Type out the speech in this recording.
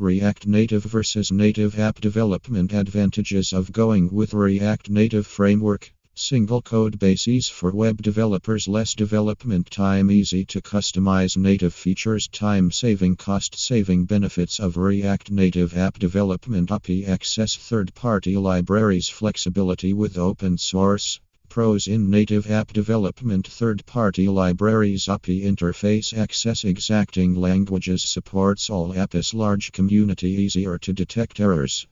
React Native versus Native App Development Advantages of going with React Native Framework. Single code bases for web developers, less development time, easy to customize. Native features, time saving, cost saving. Benefits of React Native app development, API access, third party libraries, flexibility with open source. Pros in native app development, third party libraries, API interface access, exacting languages, supports all apps, large community, easier to detect errors.